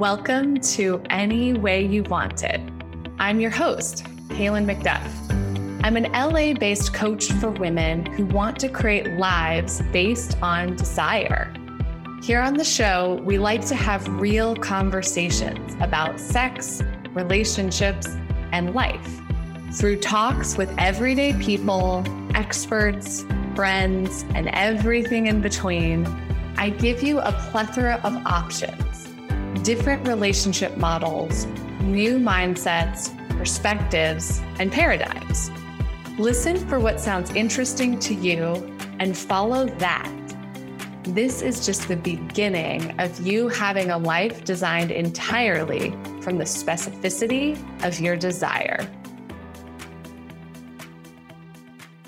Welcome to Any Way You Want It. I'm your host, Cailin McDuff. I'm an LA based coach for women who want to create lives based on desire. Here on the show, we like to have real conversations about sex, relationships, and life through talks with everyday people, experts, friends, and everything in between. I give you a plethora of options different relationship models, new mindsets, perspectives, and paradigms. Listen for what sounds interesting to you and follow that. This is just the beginning of you having a life designed entirely from the specificity of your desire.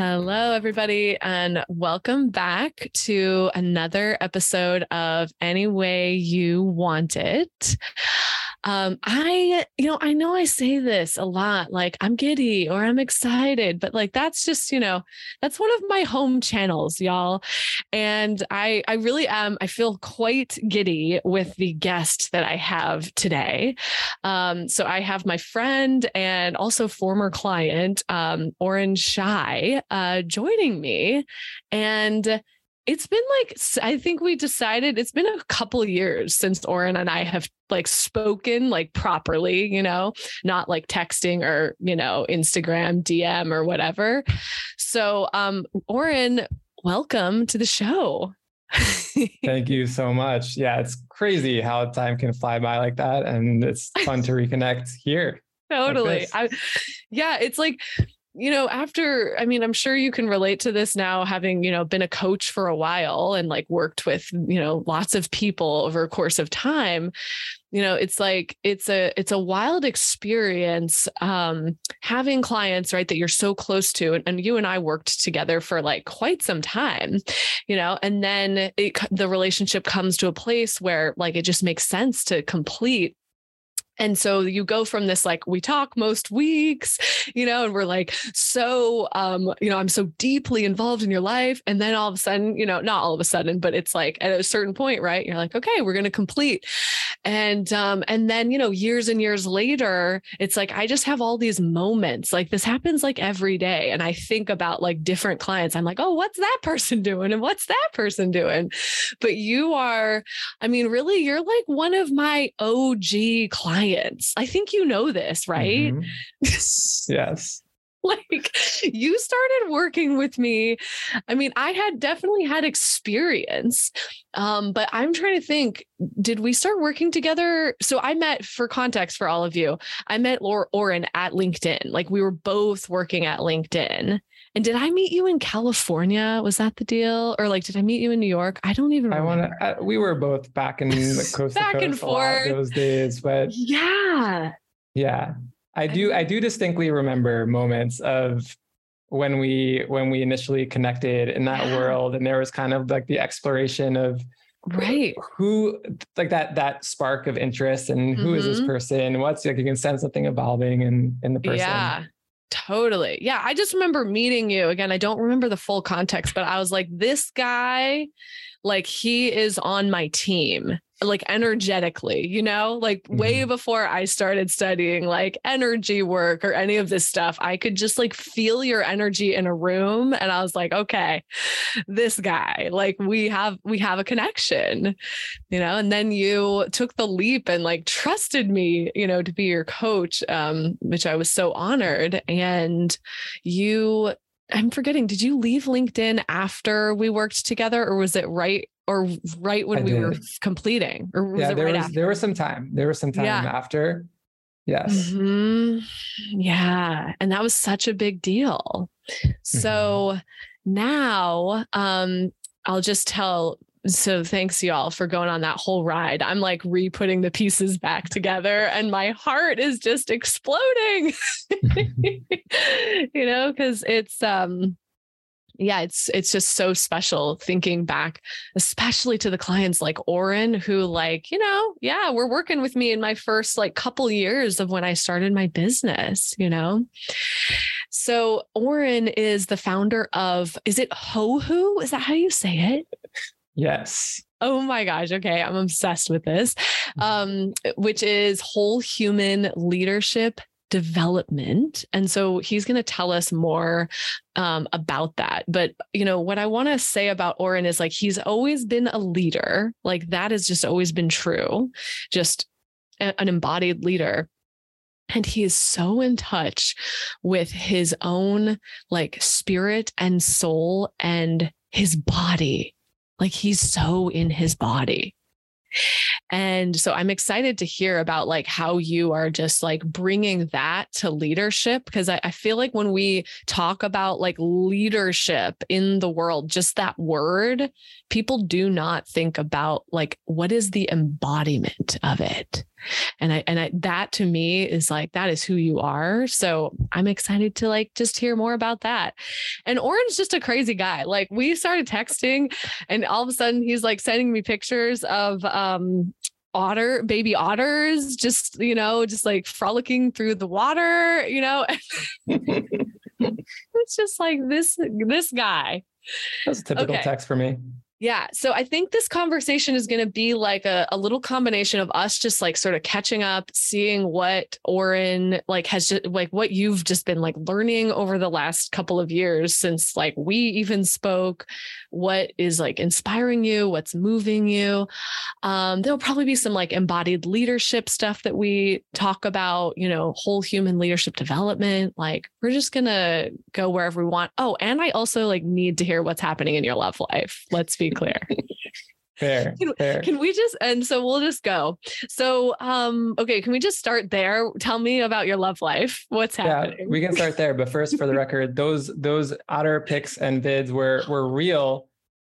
Hello, everybody, and welcome back to another episode of Any Way You Want It. Um, I, you know, I know I say this a lot, like I'm giddy or I'm excited, but like that's just, you know, that's one of my home channels, y'all. And I, I really am. I feel quite giddy with the guest that I have today. Um, so I have my friend and also former client, um, Oren Shai, uh, joining me, and it's been like I think we decided it's been a couple years since Oren and I have like spoken like properly, you know, not like texting or, you know, Instagram DM or whatever. So, um Oren, welcome to the show. Thank you so much. Yeah, it's crazy how time can fly by like that and it's fun to reconnect here. Totally. Like I, yeah, it's like you know, after, I mean, I'm sure you can relate to this now, having, you know, been a coach for a while and like worked with, you know, lots of people over a course of time. You know, it's like it's a it's a wild experience um having clients, right, that you're so close to. And, and you and I worked together for like quite some time, you know, and then it, the relationship comes to a place where like it just makes sense to complete and so you go from this like we talk most weeks you know and we're like so um you know i'm so deeply involved in your life and then all of a sudden you know not all of a sudden but it's like at a certain point right you're like okay we're going to complete. And um and then you know years and years later it's like i just have all these moments like this happens like every day and i think about like different clients. I'm like oh what's that person doing and what's that person doing? But you are i mean really you're like one of my og clients clients. I think you know this, right? Mm-hmm. yes. like you started working with me. I mean, I had definitely had experience. Um, but I'm trying to think, did we start working together? So I met for context for all of you, I met Laura Oren at LinkedIn. Like we were both working at LinkedIn. And did I meet you in California? Was that the deal? Or like, did I meet you in New York? I don't even. I want to. We were both back in the coast back coast and forth those days, but yeah, yeah, I do. I do distinctly remember moments of when we when we initially connected in that yeah. world, and there was kind of like the exploration of right who like that that spark of interest and who mm-hmm. is this mm-hmm. person what's like you can sense something evolving in in the person yeah Totally. Yeah. I just remember meeting you again. I don't remember the full context, but I was like, this guy, like, he is on my team like energetically, you know, like mm-hmm. way before I started studying like energy work or any of this stuff, I could just like feel your energy in a room and I was like, okay, this guy, like we have we have a connection. You know, and then you took the leap and like trusted me, you know, to be your coach um which I was so honored and you I'm forgetting, did you leave LinkedIn after we worked together or was it right or right when I we did. were completing or yeah, there right was after? there was some time. There was some time yeah. after. Yes. Mm-hmm. Yeah. And that was such a big deal. So mm-hmm. now um I'll just tell so thanks y'all for going on that whole ride. I'm like re-putting the pieces back together and my heart is just exploding. you know, cuz it's um yeah, it's it's just so special thinking back, especially to the clients like Oren, who like, you know, yeah, we're working with me in my first like couple years of when I started my business, you know. So Oren is the founder of, is it Hohu? Is that how you say it? Yes. Oh my gosh. Okay. I'm obsessed with this, Mm-hmm. um, which is whole human leadership development. And so he's going to tell us more um, about that. But, you know, what I want to say about Oren is like, he's always been a leader. Like that has just always been true, just a- an embodied leader. And he is so in touch with his own like spirit and soul and his body. Like he's so in his body. And so I'm excited to hear about like how you are just like bringing that to leadership because I, I, feel like when we talk about like leadership in the world, just that word, people do not think about like what is the embodiment of it. And I and I, that to me is like that is who you are. So I'm excited to like just hear more about that. And Oren's just a crazy guy. Like we started texting, and all of a sudden he's like sending me pictures of um otter baby otters just you know just like frolicking through the water you know it's just like this this guy that's a typical okay. text for me yeah. So I think this conversation is going to be like a, a little combination of us just like sort of catching up, seeing what Oren like has just like what you've just been like learning over the last couple of years since like we even spoke, what is like inspiring you, what's moving you. Um, there'll probably be some like embodied leadership stuff that we talk about, you know, whole human leadership development. Like we're just going to go wherever we want. Oh, and I also like need to hear what's happening in your love life. Let's be clear. Fair, can, fair. can we just and so we'll just go. So um okay, can we just start there? Tell me about your love life. What's happening? Yeah, we can start there. But first, for the record, those those otter pics and vids were were real.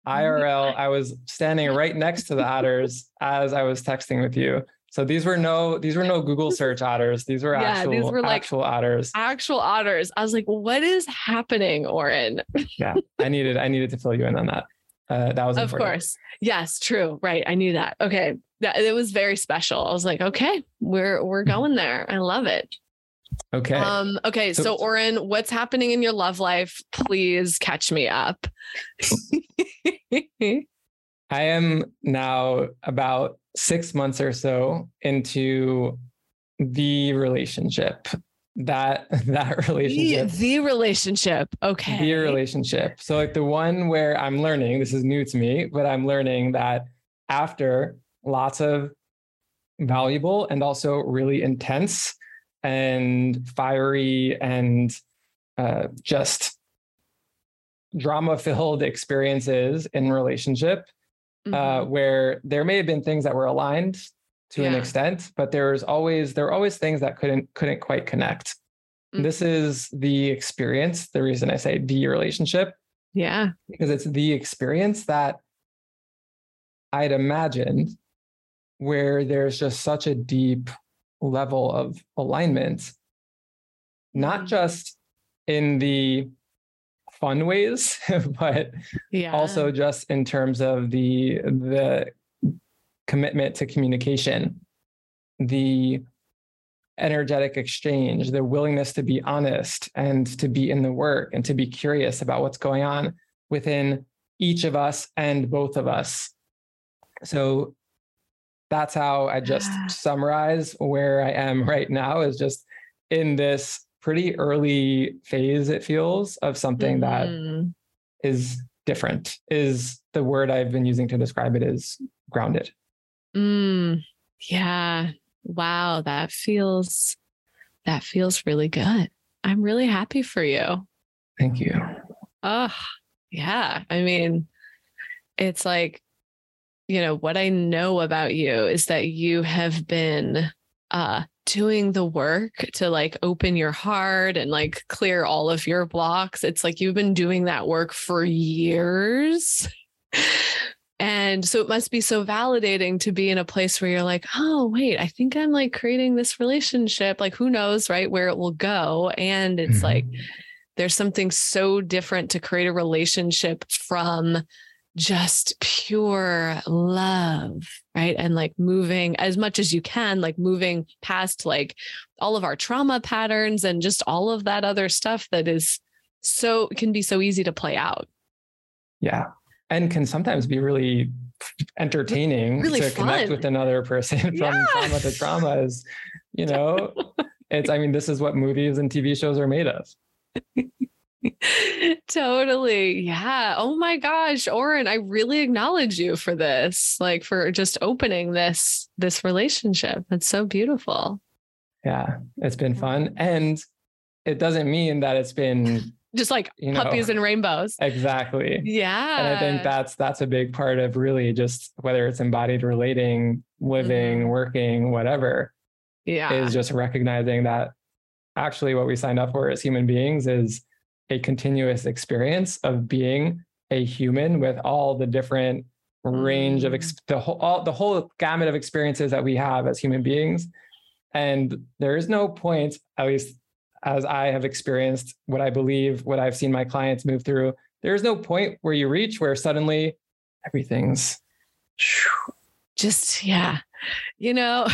IRL. I was standing right next to the otters as I was texting with you. So these were no these were no Google search otters. These were yeah, actual these were like actual otters. Actual otters. I was like, what is happening, Oren? yeah, I needed I needed to fill you in on that. Uh, that was of important. course. Yes true. Right. I knew that. Okay. That it was very special. I was like okay we're we're Mm-hmm. going there. I love it. Okay. Um okay so, so oren what's happening in your love life? Please catch me up. I am now about six months or so into the relationship that that relationship. The, the, relationship. Okay. The relationship. So like the one where i'm learning this is new to me but i'm learning that after lots of valuable and also really intense and fiery and uh, just drama filled experiences in relationship mm-hmm. uh, where there may have been things that were aligned to yeah. an extent but there's always there are always things that couldn't couldn't quite connect mm-hmm. this is the experience the reason i say the relationship yeah because it's the experience that i'd imagined where there's just such a deep level of alignment not just in the fun ways but yeah. also just in terms of the the commitment to communication, the energetic exchange, the willingness to be honest and to be in the work and to be curious about what's going on within each of us and both of us. So that's how I just summarize where I am right now is just in this pretty early phase, it feels, of something mm-hmm. that is different, is the word I've been using to describe it is grounded. Mm, yeah. Wow. That feels, that feels really good. I'm really happy for you. Thank you. Oh, yeah. I mean, it's like, you know, what I know about you is that you have been uh doing the work to like open your heart and like clear all of your blocks. It's like you've been doing that work for years. And so it must be so validating to be in a place where you're like, oh, wait, I think I'm like creating this relationship. Like, who knows, right, where it will go. And it's mm-hmm. like, there's something so different to create a relationship from just pure love, right? And like moving as much as you can, like moving past like all of our trauma patterns and just all of that other stuff that is so can be so easy to play out. Yeah and can sometimes be really entertaining Really to connect with another person from Yeah. trauma to trauma is, you know, it's, I mean, this is what movies and TV shows are made of. totally. Yeah. Oh my gosh, Oren, I really acknowledge you for this, like for just opening this this relationship. It's so beautiful. Yeah. It's been fun. And it doesn't mean that it's been Just like You know. puppies and rainbows. exactly. Yeah. and i think that's that's a big part of really just whether it's embodied relating living Mhm. working whatever yeah. is just recognizing that actually what we signed up for as human beings is a continuous experience of being a human with all the different range of ex- the whole all, the whole gamut of experiences that we have as human beings and there is no point at least as i have experienced what i believe what i've seen my clients move through there is no point where you reach where suddenly everything's just yeah. You know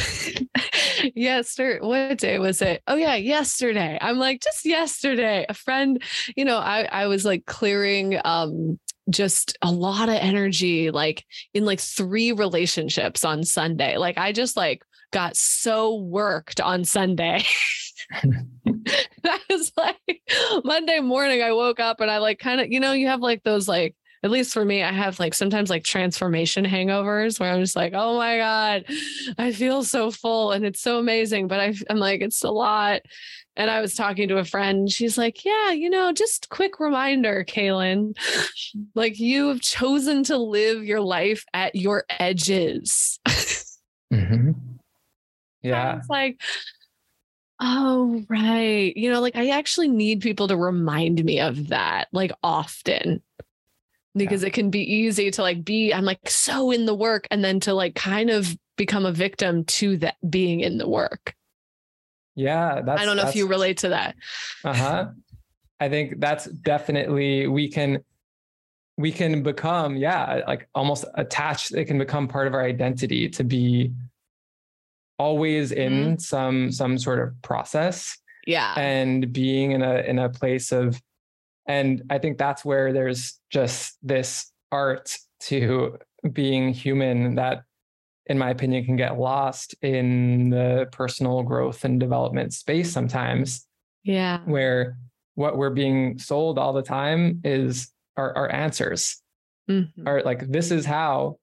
yesterday what day was it? Oh yeah yesterday. I'm like just yesterday. A friend you know i i was like clearing um just a lot of energy like in like three relationships on sunday. Like i just like got so worked on sunday that was like monday morning i woke up and i like kind of you know you have like those like at least for me, I have like sometimes like transformation hangovers where I'm just like, oh my God, I feel so full and it's so amazing. But I, I'm like, it's a lot. And I was talking to a friend. She's like, yeah, you know, just quick reminder, Cailin, like you have chosen to live your life at your edges. Mhm. Yeah was like, oh, right. You know, like I actually need people to remind me of that like often because it can be easy to like be, I'm like so in the work and then to like kind of become a victim to that being in the work. yeah that's I don't know if you relate to that. uh-huh i think that's definitely we can we can become yeah like almost attached it can become part of our identity to be always in some some sort of process Yeah. and being in a in a place of and i think that's where there's just this art to being human that in my opinion can get lost in the personal growth and development space sometimes yeah. where what we're being sold all the time is our, our answers Mhm. are like this is how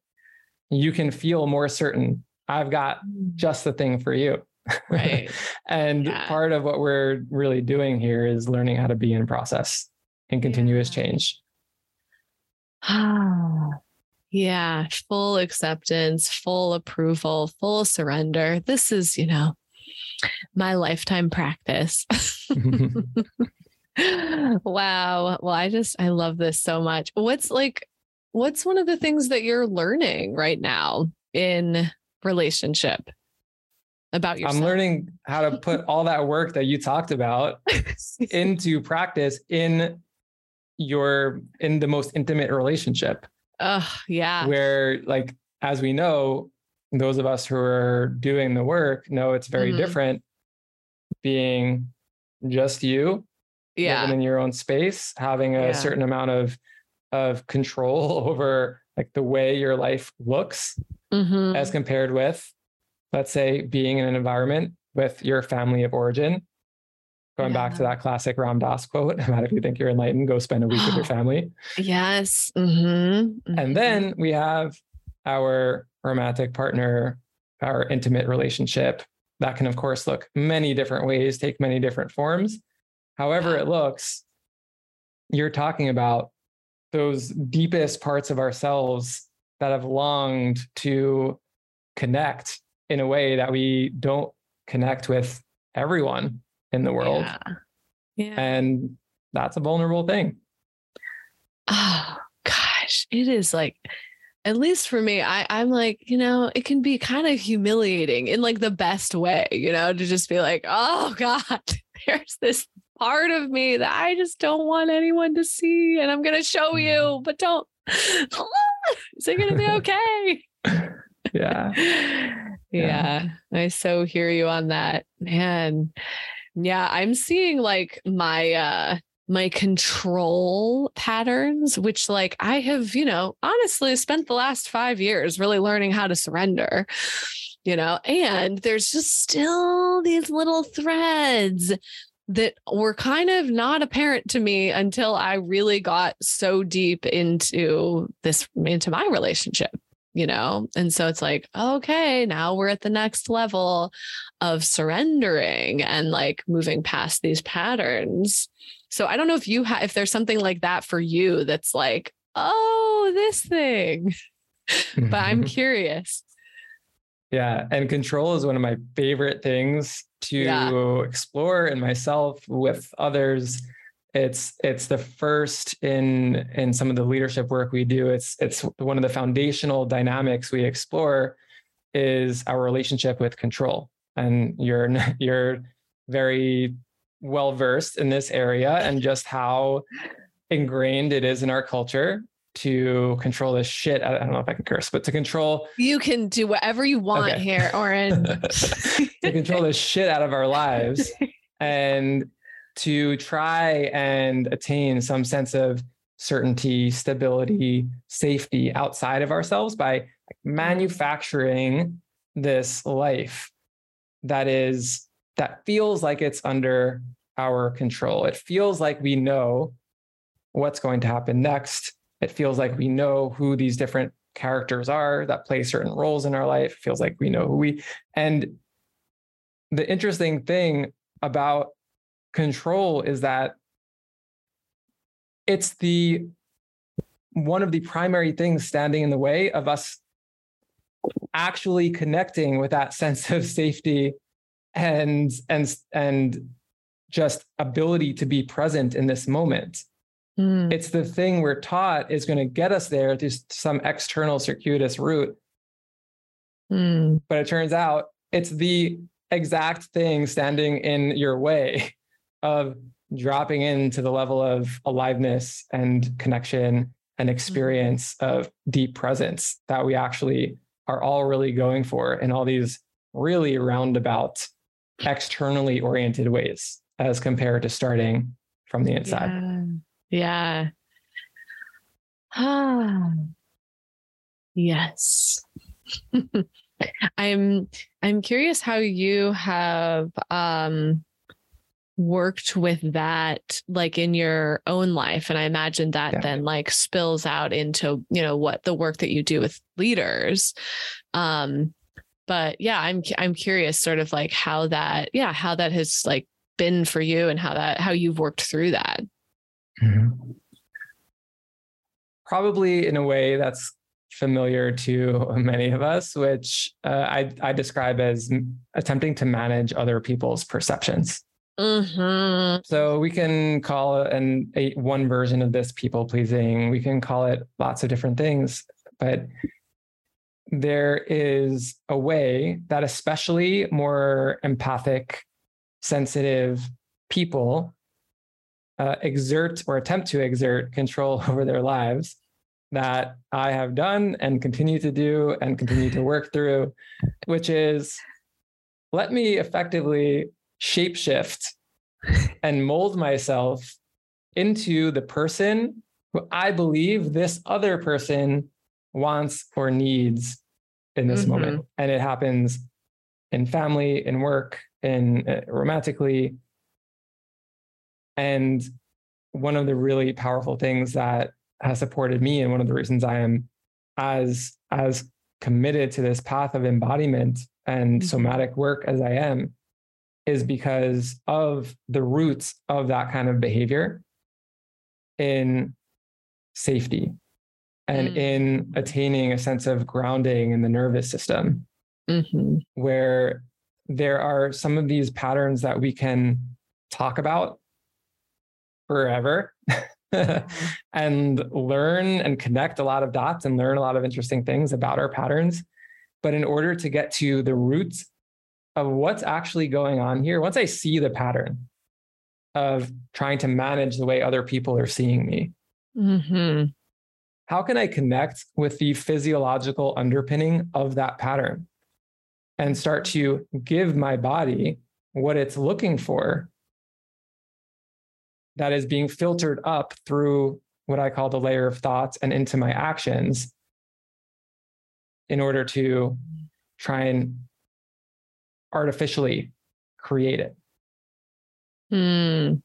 you can feel more certain i've got just the thing for you Right. and Yeah. part of what we're really doing here is learning how to be in process and continuous Yeah. change yeah. Full acceptance, full approval, full surrender. This is, you know, my lifetime practice. wow. Well, I just, I love this so much. What's like, what's one of the things that you're learning right now in relationship about yourself? i'm learning how to put all that work that you talked about into practice in your in the most intimate relationship Oh, yeah. where like as we know those of us who are doing the work know it's very Mhm. different being just you Yeah. living in your own space having a Yeah. certain amount of of control over like the way your life looks Mhm. as compared with let's say being in an environment with your family of origin going back to that classic ram dass quote about if you think you're enlightened go spend a week with your family Yes. Mhm. Mhm. and then we have our romantic partner, our intimate relationship. That can, of course, look many different ways, take many different forms. However, Yeah. it looks, you're talking about those deepest parts of ourselves that have longed to connect in a way that we don't connect with everyone in the world. Yeah. yeah. And that's a vulnerable thing. Oh gosh, it is like at least for me, I, I'm like, you know, it can be kind of humiliating in like the best way, you know, to just be like, oh God, there's this part of me that I just don't want anyone to see. And I'm gonna show you, but don't is it gonna be okay? Yeah. yeah, I so hear you on that. Man. Yeah, I'm seeing like my uh my control patterns, which, like, I have, you know, honestly spent the last five years really learning how to surrender, you know, and there's just still these little threads that were kind of not apparent to me until I really got so deep into this, into my relationship you know? And so it's like, okay, now we're at the next level of surrendering and like moving past these patterns. So I don't know if you have, if there's something like that for you that's like, oh, this thing, but I'm mm-hmm. curious. Yeah. And control is one of my favorite things to yeah. explore in myself with others it's it's the first in in some of the leadership work we do it's it's one of the foundational dynamics we explore is our relationship with control and you're you're very well versed in this area and just how ingrained it is in our culture to control this shit. I don't know if I can curse, but to control. You can do whatever you want okay. here, Oren. to control the shit out of our lives. And to try and attain some sense of certainty, stability, safety outside of ourselves by manufacturing this life that is that feels like it's under our control. It feels like we know what's going to happen next. It feels like we know who these different characters are that play certain roles in our life. It feels like we know who we and the interesting thing about control is that it's the one of the primary things standing in the way of us actually connecting with that sense of safety and and and just ability to be present in this moment mm. it's the thing we're taught is going to get us there through some external circuitous route mm. but it turns out it's the exact thing standing in your way of dropping into the level of aliveness and connection and mm-hmm. experience of deep presence that we actually are all really going for in all these really roundabout externally oriented ways as compared to starting from the inside yeah, yeah. ah yes i'm i'm curious how you have um worked with that like in your own life and i imagine that yeah. then like spills out into you know what the work that you do with leaders um but yeah i'm i'm curious sort of like how that yeah how that has like been for you and how that how you've worked through that mm-hmm. probably in a way that's familiar to many of us which uh, I, I describe as attempting to manage other people's perceptions Mm-hmm. So we can call it an a, one version of this people pleasing. We can call it lots of different things, but there is a way that especially more empathic, sensitive people uh, exert or attempt to exert control over their lives that I have done and continue to do and continue to work through, which is let me effectively shapeshift and mold myself into the person who I believe this other person wants or needs in this mm-hmm. moment. And it happens in family, in work, in uh, romantically. And one of the really powerful things that has supported me and one of the reasons I am as as committed to this path of embodiment and mm-hmm. somatic work as I am is because of the roots of that kind of behavior in safety and mm. in attaining a sense of grounding in the nervous system, mm-hmm. where there are some of these patterns that we can talk about forever and learn and connect a lot of dots and learn a lot of interesting things about our patterns. But in order to get to the roots of what's actually going on here, once I see the pattern of trying to manage the way other people are seeing me, mm-hmm. how can I connect with the physiological underpinning of that pattern and start to give my body what it's looking for that is being filtered up through what I call the layer of thoughts and into my actions in order to try and artificially create it. Hmm.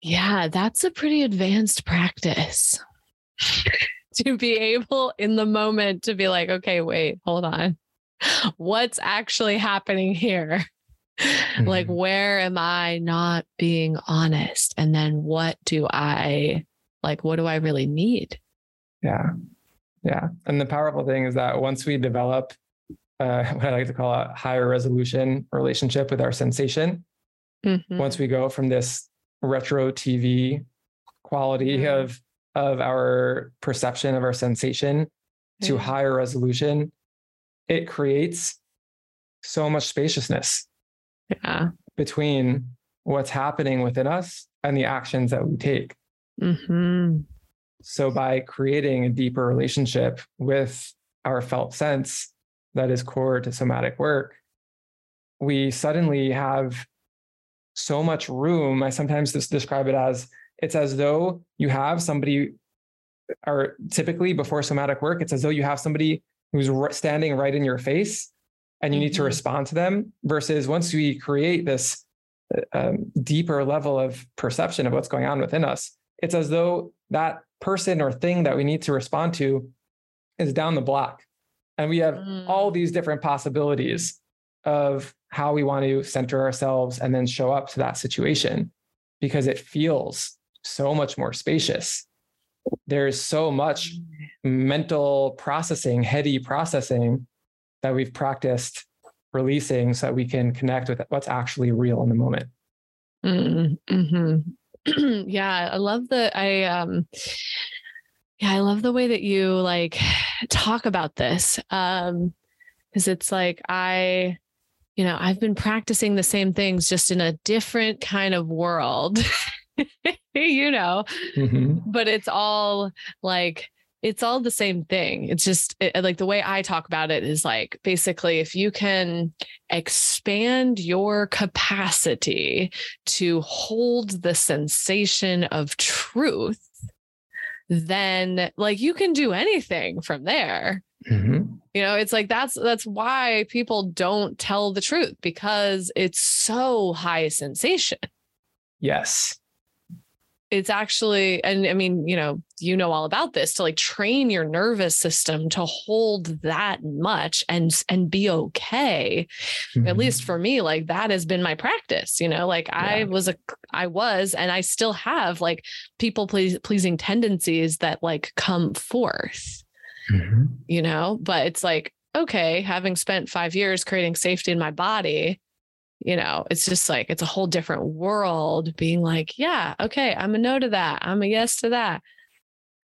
Yeah, that's a pretty advanced practice to be able in the moment to be like, okay, wait, hold on. What's actually happening here? Mm-hmm. Like, where am I not being honest? And then what do I like? What do I really need? Yeah. Yeah. And the powerful thing is that once we develop uh, what I like to call a higher resolution relationship with our sensation, mm-hmm. once we go from this retro TV quality mm-hmm. of of our perception of our sensation to mm-hmm. higher resolution, it creates so much spaciousness yeah. between what's happening within us and the actions that we take. Mm-hmm. So, by creating a deeper relationship with our felt sense that is core to somatic work, we suddenly have so much room. I sometimes just describe it as it's as though you have somebody, or typically before somatic work, it's as though you have somebody who's standing right in your face and you need to mm-hmm. respond to them versus once we create this um, deeper level of perception of what's going on within us it's as though that person or thing that we need to respond to is down the block and we have mm. all these different possibilities of how we want to center ourselves and then show up to that situation because it feels so much more spacious there's so much mm. mental processing heady processing that we've practiced releasing so that we can connect with what's actually real in the moment. Mm-hmm. yeah, I love the I um yeah, I love the way that you like talk about this. Um because it's like I you know, I've been practicing the same things just in a different kind of world. you know. Mm-hmm. But it's all like it's all the same thing. It's just it, like the way I talk about it is like basically if you can expand your capacity to hold the sensation of truth, then like you can do anything from there. Mm-hmm. You know, it's like that's that's why people don't tell the truth because it's so high sensation. Yes it's actually and i mean you know you know all about this to like train your nervous system to hold that much and and be okay mm-hmm. at least for me like that has been my practice you know like yeah. i was a i was and i still have like people please, pleasing tendencies that like come forth mm-hmm. you know but it's like okay having spent 5 years creating safety in my body you know, it's just like it's a whole different world being like, yeah, okay, I'm a no to that. I'm a yes to that.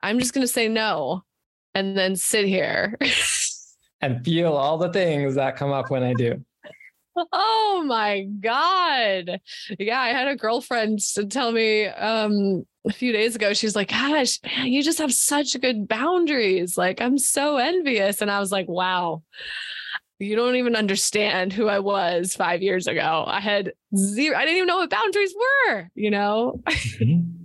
I'm just going to say no and then sit here and feel all the things that come up when I do. Oh my God. Yeah, I had a girlfriend tell me um, a few days ago, she's like, Gosh, man, you just have such good boundaries. Like, I'm so envious. And I was like, Wow, you don't even understand who I was five years ago. I had zero, I didn't even know what boundaries were, you know? Mm-hmm.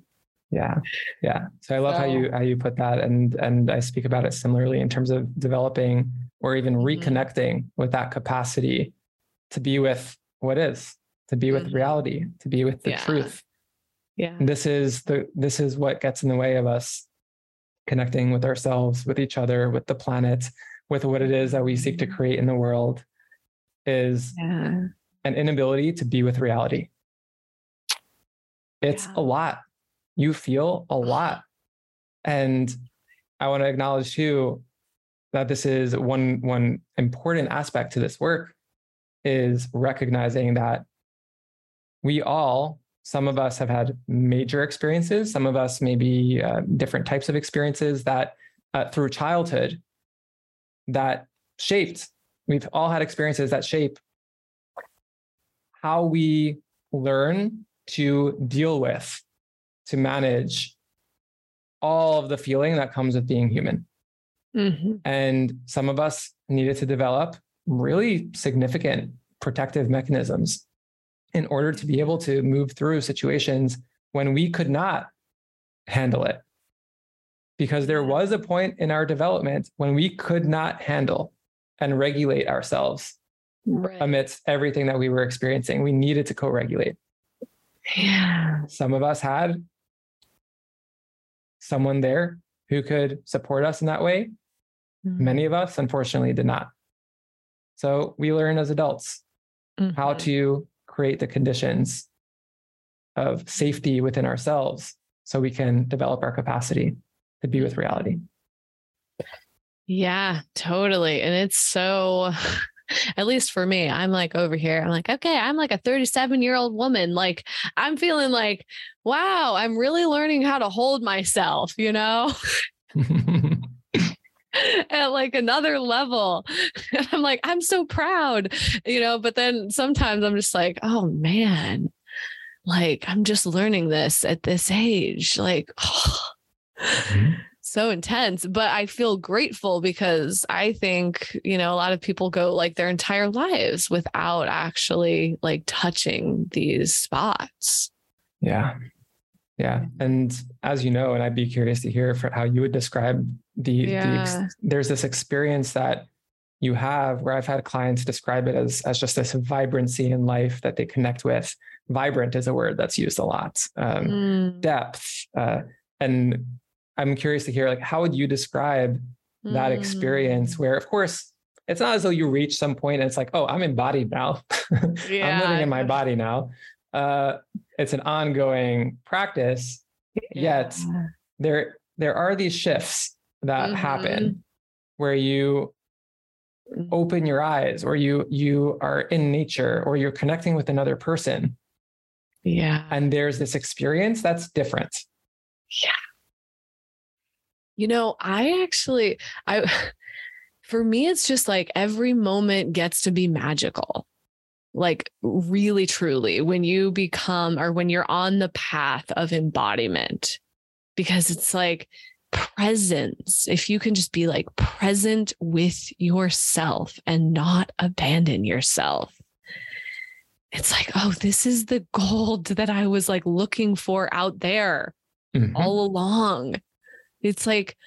yeah. Yeah. So I love so, how you how you put that. And and I speak about it similarly in terms of developing or even mm-hmm. reconnecting with that capacity to be with what is, to be with mm-hmm. reality, to be with the yeah. truth. Yeah. And this is the this is what gets in the way of us connecting with ourselves, with each other, with the planet, with what it is that we seek to create in the world is yeah. an inability to be with reality. It's yeah. a lot. You feel a lot. And I want to acknowledge too that this is one one important aspect to this work is recognizing that we all some of us have had major experiences some of us maybe uh, different types of experiences that uh, through childhood that shaped, we've all had experiences that shape how we learn to deal with, to manage all of the feeling that comes with being human. Mm-hmm. And some of us needed to develop really significant protective mechanisms in order to be able to move through situations when we could not handle it. Because there was a point in our development when we could not handle and regulate ourselves right. amidst everything that we were experiencing. We needed to co regulate. Yeah. Some of us had someone there who could support us in that way. Mm-hmm. Many of us, unfortunately, did not. So we learn as adults mm-hmm. how to create the conditions of safety within ourselves so we can develop our capacity to be with reality. Yeah, totally. And it's so at least for me, I'm like over here. I'm like, okay, I'm like a 37 year old woman. Like, I'm feeling like, wow, I'm really learning how to hold myself, you know? at like another level. And I'm like, I'm so proud, you know, but then sometimes I'm just like, oh man, like I'm just learning this at this age. Like, oh. Mm-hmm so intense but i feel grateful because i think you know a lot of people go like their entire lives without actually like touching these spots yeah yeah and as you know and i'd be curious to hear for how you would describe the, yeah. the there's this experience that you have where i've had clients describe it as as just this vibrancy in life that they connect with vibrant is a word that's used a lot um, mm. depth uh, and I'm curious to hear like how would you describe that experience mm. where of course it's not as though you reach some point and it's like, oh, I'm embodied now. Yeah. I'm living in my body now. Uh, it's an ongoing practice. Yeah. Yet there there are these shifts that mm-hmm. happen where you mm. open your eyes or you you are in nature or you're connecting with another person. Yeah. And there's this experience that's different. Yeah. You know, I actually, I, for me, it's just like every moment gets to be magical. Like, really, truly, when you become or when you're on the path of embodiment, because it's like presence. If you can just be like present with yourself and not abandon yourself, it's like, oh, this is the gold that I was like looking for out there mm-hmm. all along. It's like,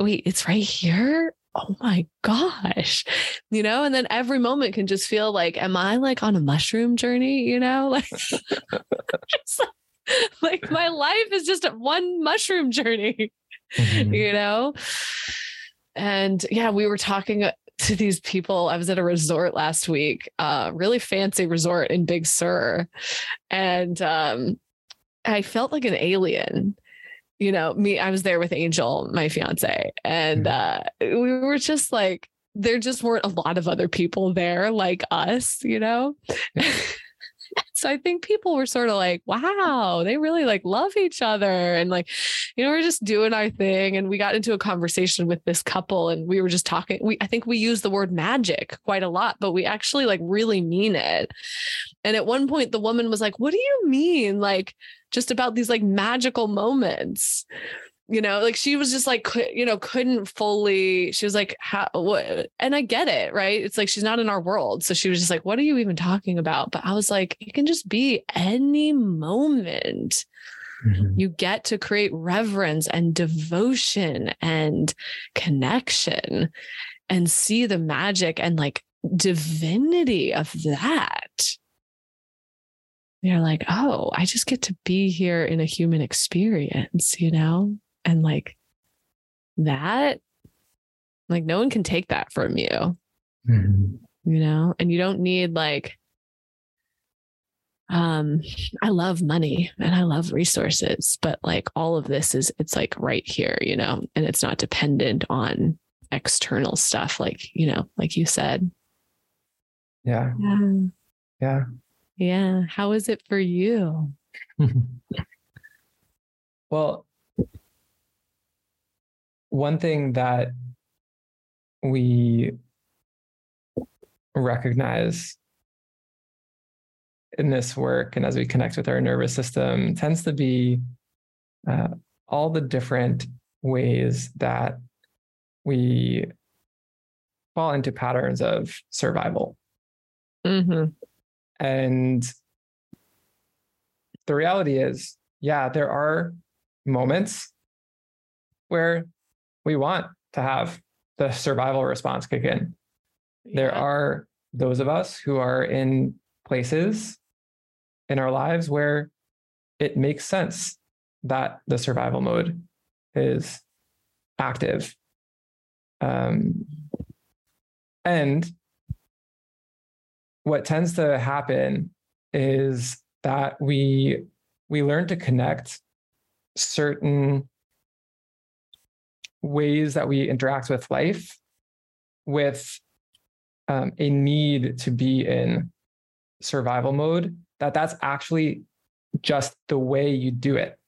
wait, it's right here. Oh my gosh. You know, and then every moment can just feel like, am I like on a mushroom journey? You know, like, like, my life is just one mushroom journey, mm-hmm. you know? And yeah, we were talking to these people. I was at a resort last week, uh, really fancy resort in Big Sur. And um, I felt like an alien you know, me, I was there with Angel, my fiance, and mm-hmm. uh, we were just like, there just weren't a lot of other people there like us, you know? so I think people were sort of like, wow, they really like love each other. And like, you know, we're just doing our thing. And we got into a conversation with this couple and we were just talking. We I think we use the word magic quite a lot, but we actually like really mean it. And at one point the woman was like, What do you mean? Like, just about these like magical moments you know like she was just like you know couldn't fully she was like how what? And i get it right? It's like she's not in our world. So she was just like what are you even talking about? But i was like it can just be any moment. Mm-hmm. you get to create reverence and devotion and connection and see the magic and like divinity of that. You're like, oh, I just get to be here in a human experience, you know? And like that, like no one can take that from you, mm-hmm. you know? And you don't need like, um, I love money and I love resources, but like all of this is, it's like right here, you know, and it's not dependent on external stuff, like, you know, like you said. Yeah. Yeah. yeah. Yeah. How is it for you? well, one thing that we recognize in this work and as we connect with our nervous system tends to be uh, all the different ways that we fall into patterns of survival. Mm-hmm And the reality is, yeah, there are moments where we want to have the survival response kick in. There are those of us who are in places in our lives where it makes sense that the survival mode is active. Um, and what tends to happen is that we we learn to connect certain ways that we interact with life with um, a need to be in survival mode that that's actually just the way you do it.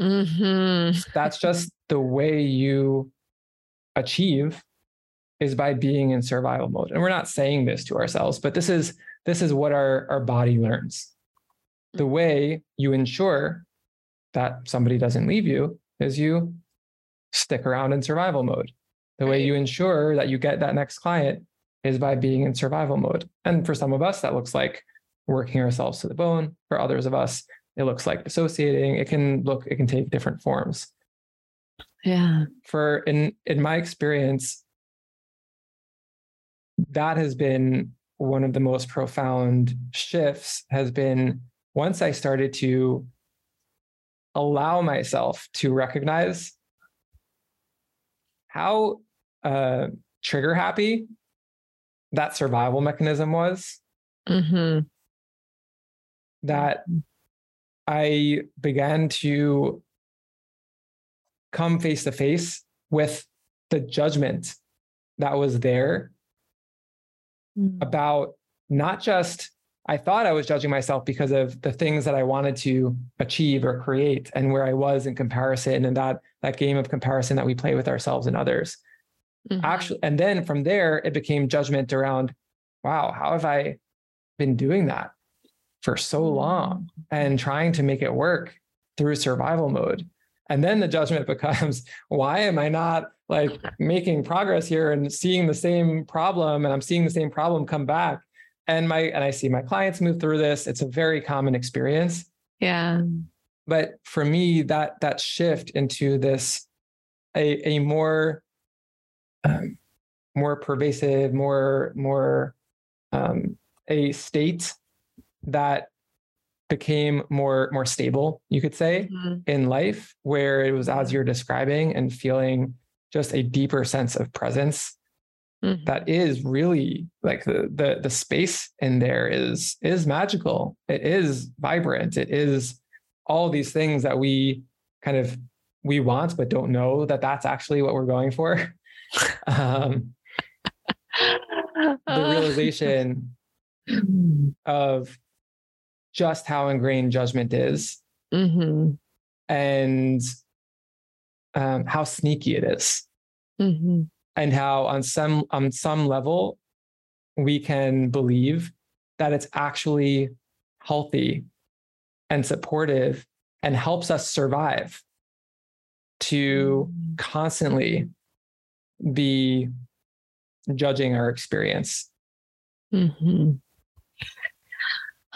Mhm. that's just the way you achieve is by being in survival mode. And we're not saying this to ourselves but this is this is what our our body learns. The way you ensure that somebody doesn't leave you is you stick around in survival mode. The way you ensure that you get that next client is by being in survival mode. And for some of us that looks like working ourselves to the bone. For others of us it looks like dissociating. It can look it can take different forms. Yeah. for in in my experience that has been one of the most profound shifts has been once i started to allow myself to recognize how uh, trigger happy that survival mechanism was. Hmm that I began to come face to face with the judgment that was there about not just I thought I was judging myself because of the things that I wanted to achieve or create and where I was in comparison and that that game of comparison that we play with ourselves and others. Mhm. Actually, and then from there it became judgment around, wow, how have I been doing that for so long and trying to make it work through survival mode? And then the judgment becomes, why am I not like making progress here and seeing the same problem and I'm seeing the same problem come back? And my and I see my clients move through this. It's a very common experience Yeah. but for me that that shift into this a a more um, more pervasive more more um, a state that became more more stable you could say Mhm. in life where it was as you're describing and feeling just a deeper sense of presence Mhm. that is really like the the the space in there is is magical it is vibrant it is all these things that we kind of we want but don't know that that's actually what we're going for um the realization of just how ingrained judgment is mhm. and um, how sneaky it is Mhm. And how on some on some level we can believe that it's actually healthy and supportive and helps us survive to constantly be judging our experience hmm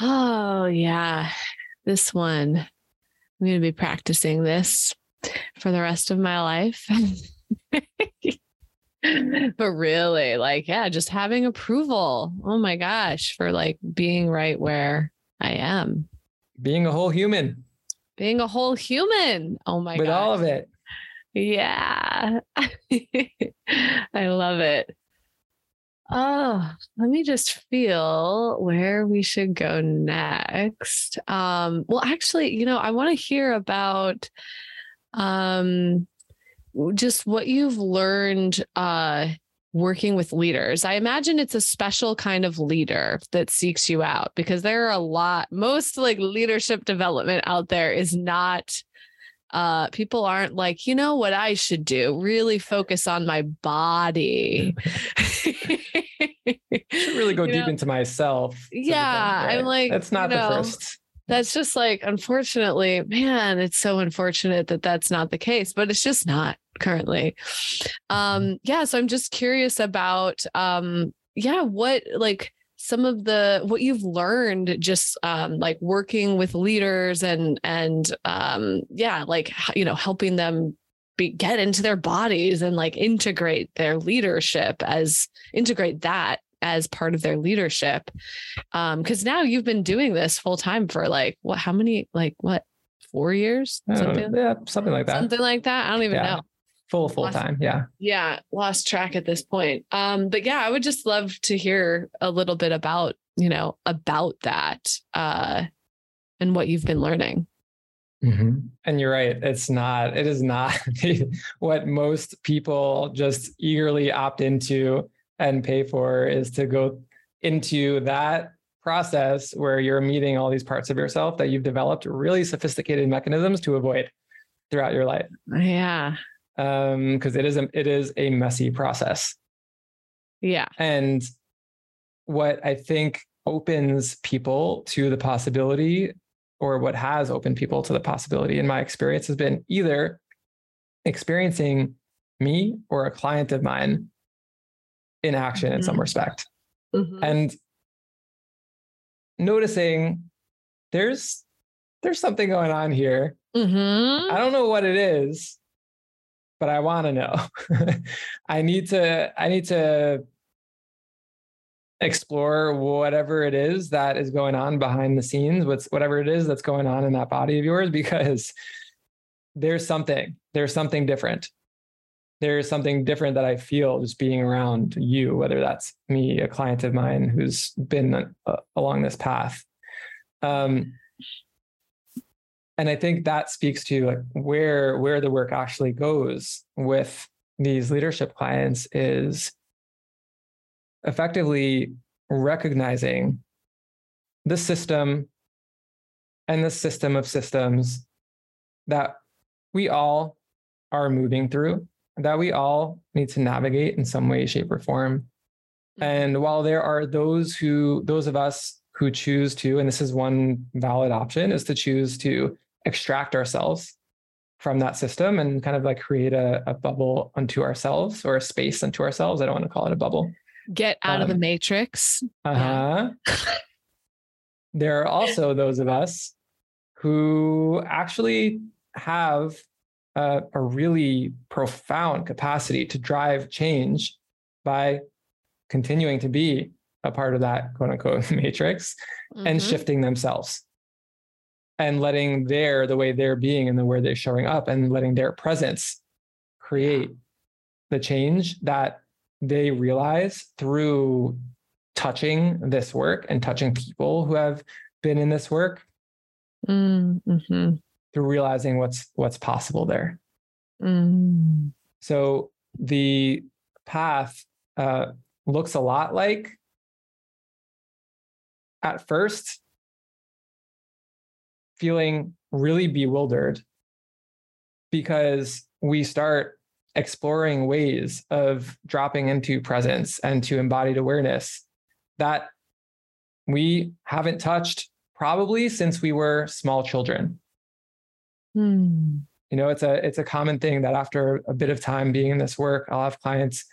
Oh, yeah. This one, I'm going to be practicing this for the rest of my life. but really, like, yeah, just having approval. Oh my gosh, for like being right where I am, being a whole human being a whole human. Oh my god. with gosh. all of it Yeah. I love it. Oh, let me just feel where we should go next. Um, well, actually, you know, I want to hear about um just what you've learned uh working with leaders. I imagine it's a special kind of leader that seeks you out because there are a lot most like leadership development out there is not uh people aren't like you know what i should do? Really focus on my body. Should really go You deep know, into myself Yeah, become I'm like, that's not the know, first that's just like unfortunately man it's so unfortunate that that's not the case but it's just not currently. Um yeah so i'm just curious about um yeah what like some of the what you've learned just um, like working with leaders and and um, yeah like you know helping them be, get into their bodies and like integrate their leadership as integrate that as part of their leadership um because now you've been doing this full time for like what how many like what four years? Something, yeah something like that. Something like that? I don't even yeah. know. Full full lost, time yeah. Yeah lost track at this point. Um but yeah i would just love to hear a little bit about you know about that uh and what you've been learning. Mm-hmm. and you're right it's not it is not what most people just eagerly opt into and pay for is to go into that process where you're meeting all these parts of yourself that you've developed really sophisticated mechanisms to avoid throughout your life. Yeah. Um because it is a, it is a messy process. Yeah. And what i think opens people to the possibility or what has opened people to the possibility in my experience has been either experiencing me or a client of mine in action mm-hmm. in some mm-hmm. respect mm-hmm. and noticing there's there's something going on here mm-hmm. i don't know what it is but I want to know. I need to I need to explore whatever it is that is going on behind the scenes, what's whatever it is that's going on in that body of yours because there's something. There's something different. There's something different that I feel just being around you, whether that's me, a client of mine who's been uh, along this path. Um, and i think that speaks to like where where the work actually goes with these leadership clients is effectively recognizing the system and the system of systems that we all are moving through that we all need to navigate in some way shape or form mm-hmm. and while there are those who those of us who choose to and this is one valid option is to choose to extract ourselves from that system and kind of like create a, a bubble unto ourselves or a space unto ourselves. I don't want to call it a bubble. Get out um, of the um, matrix. Uh huh. There are also those of us who actually have a, a really profound capacity to drive change by continuing to be a part of that quote unquote matrix mm-hmm. and shifting themselves and letting their the way they're being and the way they're showing up and letting their presence create the change that they realize through touching this work and touching people who have been in this work mm-hmm. Through realizing what's what's possible there mm. so the path uh, looks a lot like at first feeling really bewildered because we start exploring ways of dropping into presence and to embodied awareness that we haven't touched probably since we were small children. Hmm. You know, it's a it's a common thing that after a bit of time being in this work, I'll have clients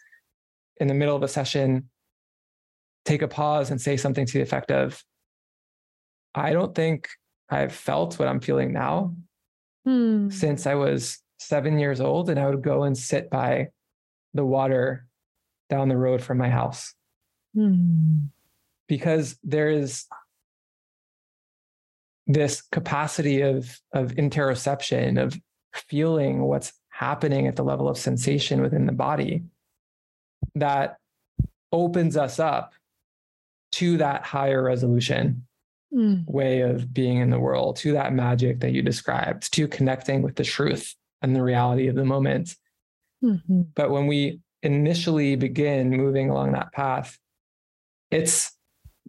in the middle of a session take a pause and say something to the effect of, I don't think I've felt what I'm feeling now hmm. since I was seven years old. And I would go and sit by the water down the road from my house. Hmm. Because there is this capacity of, of interoception, of feeling what's happening at the level of sensation within the body that opens us up to that higher resolution mm. way of being in the world, to that magic that you described, to connecting with the truth and the reality of the moment. Mm-hmm. But when we initially begin moving along that path, it's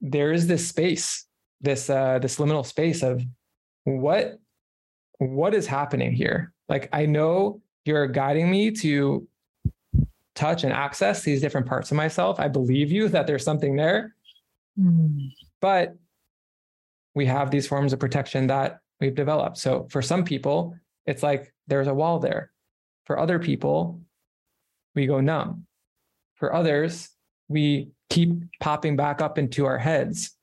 there is this space, this uh, this liminal space of what what is happening here. Like I know you're guiding me to touch and access these different parts of myself. I believe you that there's something there. Mm. But we have these forms of protection that we've developed. So for some people, it's like there's a wall there. For other people, we go numb. For others, we keep popping back up into our heads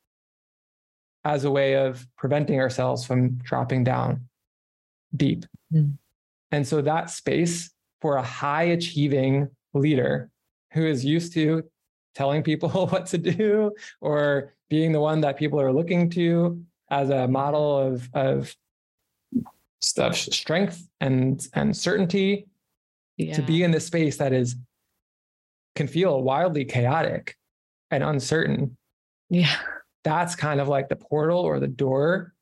as a way of preventing ourselves from dropping down deep. Mm. And so that space for a high achieving leader who is used to telling people what to do or being the one that people are looking to as a model of, of stuff, strength and, and certainty yeah. to be in this space that is can feel wildly chaotic and uncertain. Yeah. That's kind of like the portal or the door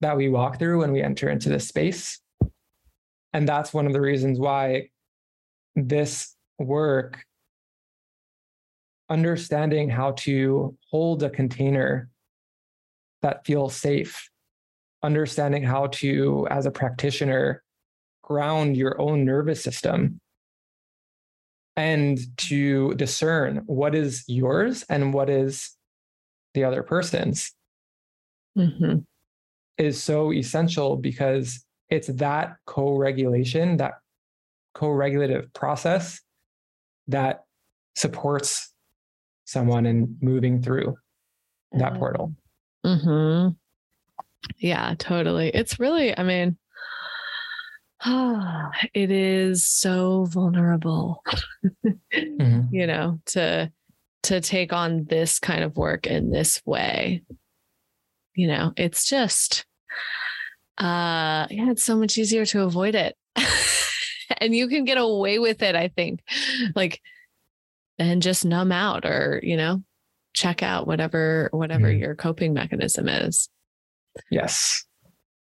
that we walk through when we enter into this space. And that's one of the reasons why this work, understanding how to hold a container that feels safe, understanding how to, as a practitioner, ground your own nervous system and to discern what is yours and what is the other person's mm-hmm. is so essential because it's that co-regulation that co-regulative process that supports someone in moving through that portal mm-hmm. yeah totally it's really i mean it is so vulnerable mm-hmm. you know to to take on this kind of work in this way. You know it's just uh yeah it's so much easier to avoid it. And you can get away with it i think. Like and just numb out or you know check out whatever whatever mm-hmm. your coping mechanism is. Yes.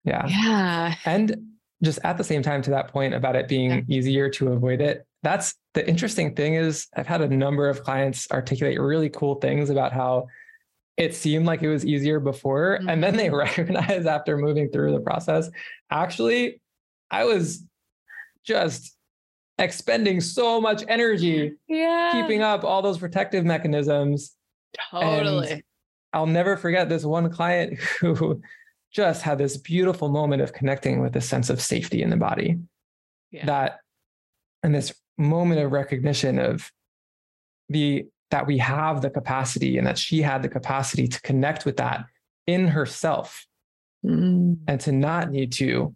Yeah. Yeah. And just at the same time to that point about it being yeah. easier to avoid it that's the interesting thing is i've had a number of clients articulate really cool things about how it seemed like it was easier before mm-hmm. and then they mm-hmm. recognize after moving through the process actually i was just expending so much energy yeah. keeping up all those protective mechanisms totally and i'll never forget this one client who just had this beautiful moment of connecting with a sense of safety in the body. Yeah. That and this moment of recognition of the that we have the capacity and that she had the capacity to connect with that in herself mm. and to not need to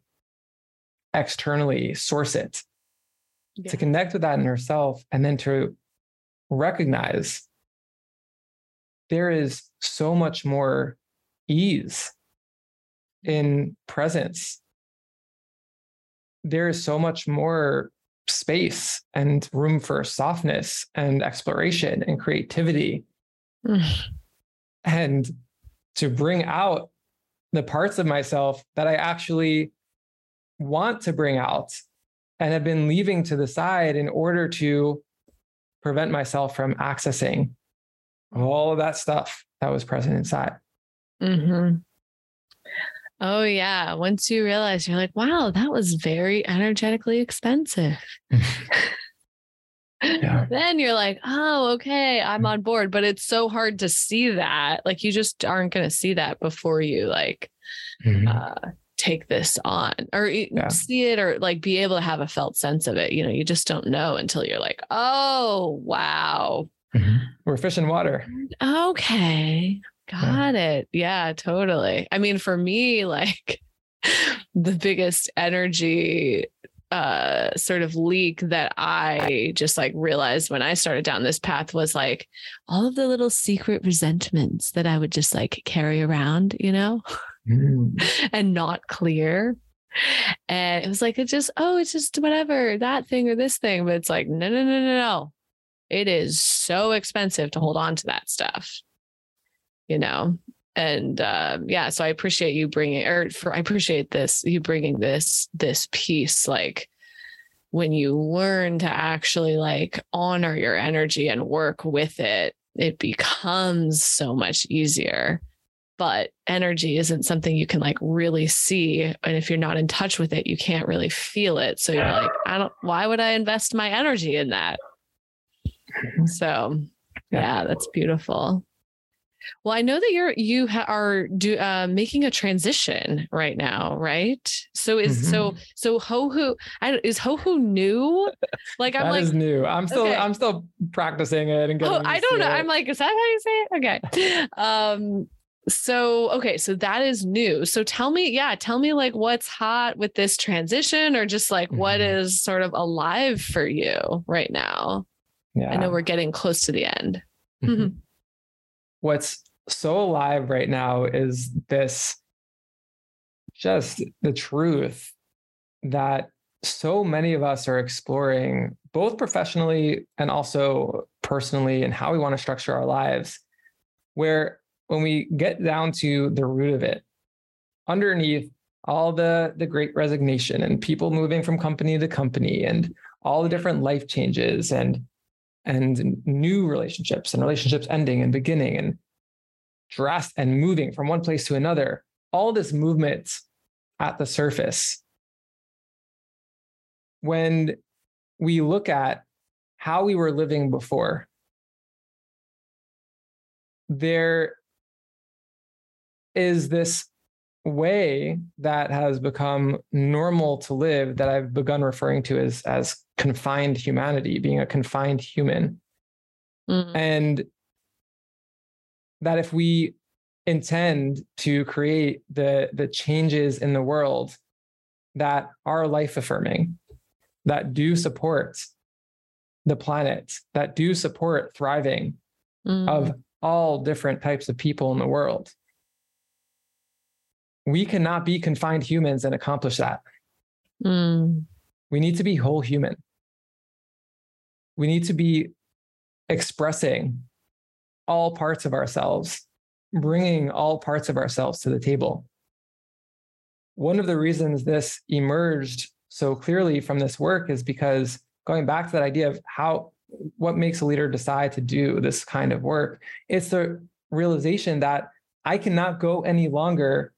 externally source it yeah. to connect with that in herself and then to recognize there is so much more ease in presence, there is so much more space and room for softness and exploration and creativity. and to bring out the parts of myself that I actually want to bring out and have been leaving to the side in order to prevent myself from accessing all of that stuff that was present inside. Mm-hmm. Oh, yeah. Once you realize you're like, wow, that was very energetically expensive. yeah. Then you're like, oh, okay, I'm on board. But it's so hard to see that. Like, you just aren't going to see that before you like mm-hmm. uh, take this on or yeah. see it or like be able to have a felt sense of it. You know, you just don't know until you're like, oh, wow. Mm-hmm. We're fish in water. Okay. Got yeah. it. Yeah, totally. I mean, for me, like the biggest energy uh sort of leak that I just like realized when I started down this path was like all of the little secret resentments that I would just like carry around, you know, mm. and not clear. And it was like, it just, oh, it's just whatever, that thing or this thing. But it's like, no, no, no, no, no. It is so expensive to hold on to that stuff you know? And um, yeah so i appreciate you bringing or for i appreciate this you bringing this this piece like when you learn to actually like honor your energy and work with it it becomes so much easier. But energy isn't something you can like really see and if you're not in touch with it you can't really feel it. So you're like i don't why would i invest my energy in that? So yeah that's beautiful Well, I know that you're you ha- are do uh, making a transition right now, right? So is mm-hmm. so so Hohu I, is Hohu new? Like I'm like new. I'm still okay. I'm still practicing it and getting. Oh, I don't know. It. I'm like, is that how you say it? Okay. um. So okay, so that is new. So tell me, yeah, tell me like what's hot with this transition, or just like mm-hmm. what is sort of alive for you right now. Yeah. I know we're getting close to the end. Mm-hmm what's so alive right now is this just the truth that so many of us are exploring both professionally and also personally and how we want to structure our lives where when we get down to the root of it underneath all the the great resignation and people moving from company to company and all the different life changes and and new relationships and relationships ending and beginning and dressed and moving from one place to another, all this movement at the surface. When we look at how we were living before, there is this way that has become normal to live that I've begun referring to as, as confined humanity, being a confined human. Mm-hmm. And that if we intend to create the, the changes in the world that are life affirming, that do support the planet, that do support thriving mm-hmm. of all different types of people in the world. We cannot be confined humans and accomplish that. Mm. We need to be whole human. We need to be expressing all parts of ourselves, bringing all parts of ourselves to the table. One of the reasons this emerged so clearly from this work is because going back to that idea of how what makes a leader decide to do this kind of work it's the realization that i cannot go any longer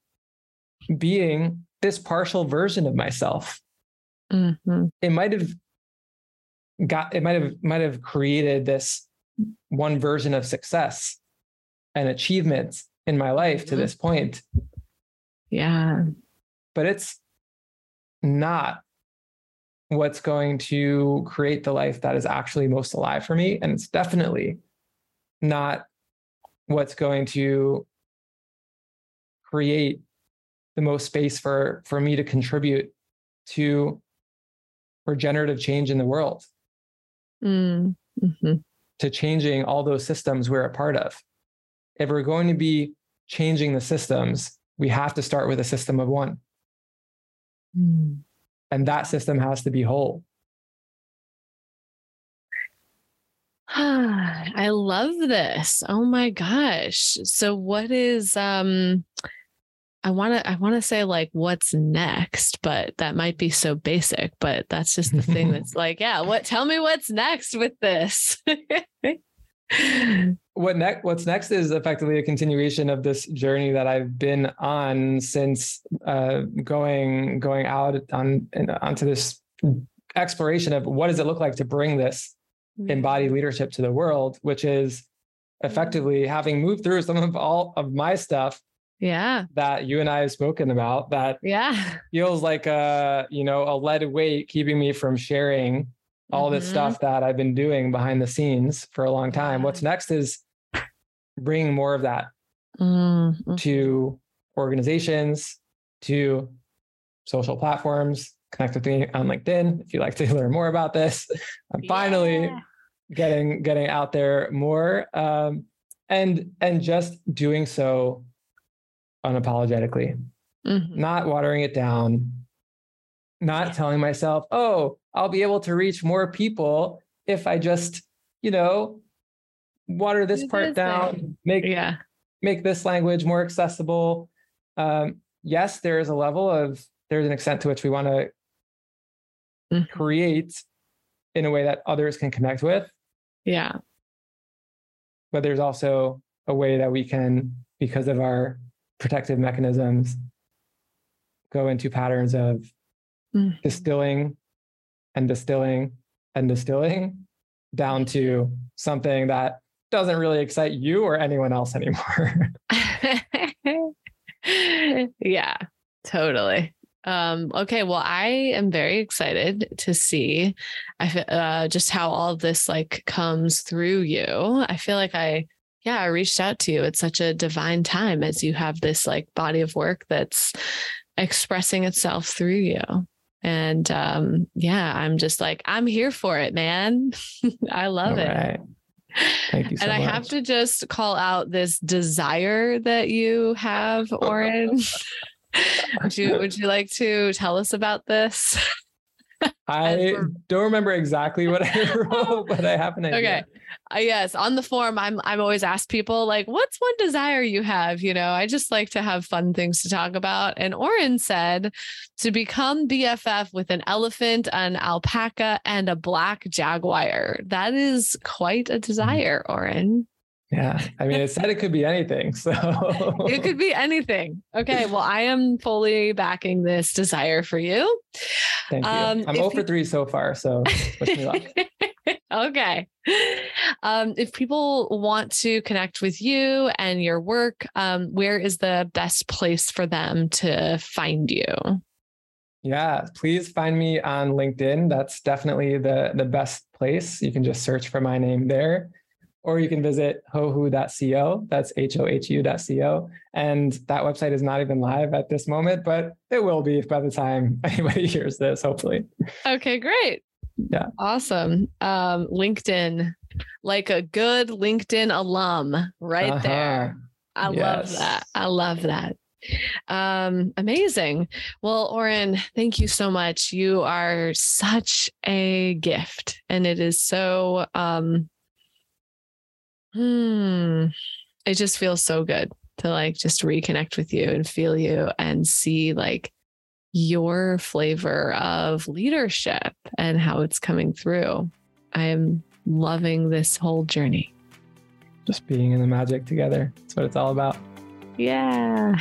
being this partial version of myself mm-hmm. it might have got it might have might have created this one version of success and achievement in my life to this point. Yeah. But it's not what's going to create the life that is actually most alive for me. And it's definitely not what's going to create the most space for for me to contribute to regenerative change in the world. Mm, mm-hmm to changing all those systems we're a part of. If we're going to be changing the systems, we have to start with a system of one. Mm. And that system has to be whole. I love this. Oh my gosh. So what is um I want to I want to say like what's next, but that might be so basic, but that's just the thing that's like, yeah, what tell me what's next with this. what next what's next is effectively a continuation of this journey that I've been on since uh, going going out on onto this exploration of what does it look like to bring this embodied leadership to the world, which is mm-hmm. effectively having moved through some of all of my stuff yeah that you and i have spoken about that yeah feels like a you know a lead weight keeping me from sharing all mm-hmm. this stuff that i've been doing behind the scenes for a long time what's next is bringing more of that mm-hmm. to organizations to social platforms connect with me on linkedin if you'd like to learn more about this i'm yeah. finally getting getting out there more um, and and just doing so unapologetically, mm-hmm. not watering it down, not telling myself, oh, I'll be able to reach more people if I just, you know, water this part down, make yeah. make this language more accessible. Um, yes, there is a level of there's an extent to which we want to mm-hmm. create in a way that others can connect with. Yeah. But there's also a way that we can, because of our protective mechanisms go into patterns of mm. distilling and distilling and distilling down to something that doesn't really excite you or anyone else anymore. yeah, totally. Um, okay, well, I am very excited to see uh, just how all this like comes through you. I feel like I, yeah, I reached out to you It's such a divine time as you have this like body of work that's expressing itself through you. And um, yeah, I'm just like, I'm here for it, man. I love all it. Right. Thank you so and I much. have to just call out this desire that you have, Oren. would you would you like to tell us about this? I don't remember exactly what I wrote, but I have an idea. Okay. Uh, yes, on the form, I'm I'm always asked people like, "What's one desire you have?" You know, I just like to have fun things to talk about. And Oren said to become BFF with an elephant, an alpaca, and a black jaguar. That is quite a mm-hmm. desire, Oren. Yeah. I mean, it said it could be anything. So it could be anything. Okay. Well, I am fully backing this desire for you. Thank you. Um, I'm over you... 3 so far. So wish me luck. okay. Um, if people want to connect with you and your work, um, where is the best place for them to find you? Yeah, please find me on LinkedIn. That's definitely the the best place. You can just search for my name there or you can visit hohu.co. That's H O H U.co. And that website is not even live at this moment, but it will be by the time anybody hears this, hopefully. Okay, great. Yeah. Awesome. Um, LinkedIn, like a good LinkedIn alum right uh-huh. there. I yes. love that. I love that. Um, amazing. Well, Oren, thank you so much. You are such a gift, and it is so um Hmm. It just feels so good to like just reconnect with you and feel you and see like your flavor of leadership and how it's coming through. I am loving this whole journey. Just being in the magic together. That's what it's all about. Yeah.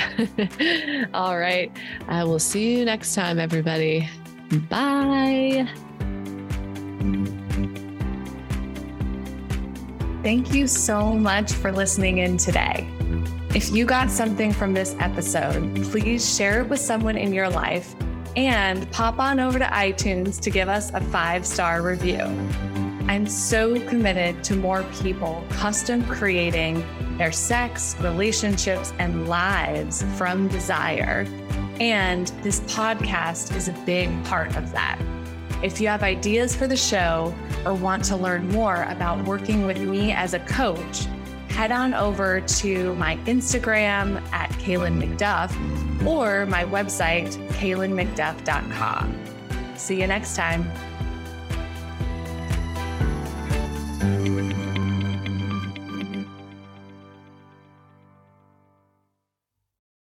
all right. I will see you next time, everybody. Bye. Thank you so much for listening in today. If you got something from this episode, please share it with someone in your life and pop on over to iTunes to give us a five star review. I'm so committed to more people custom creating their sex, relationships, and lives from desire. And this podcast is a big part of that. If you have ideas for the show or want to learn more about working with me as a coach, head on over to my Instagram at Cailin McDuff or my website, cailinmcduff.com. See you next time.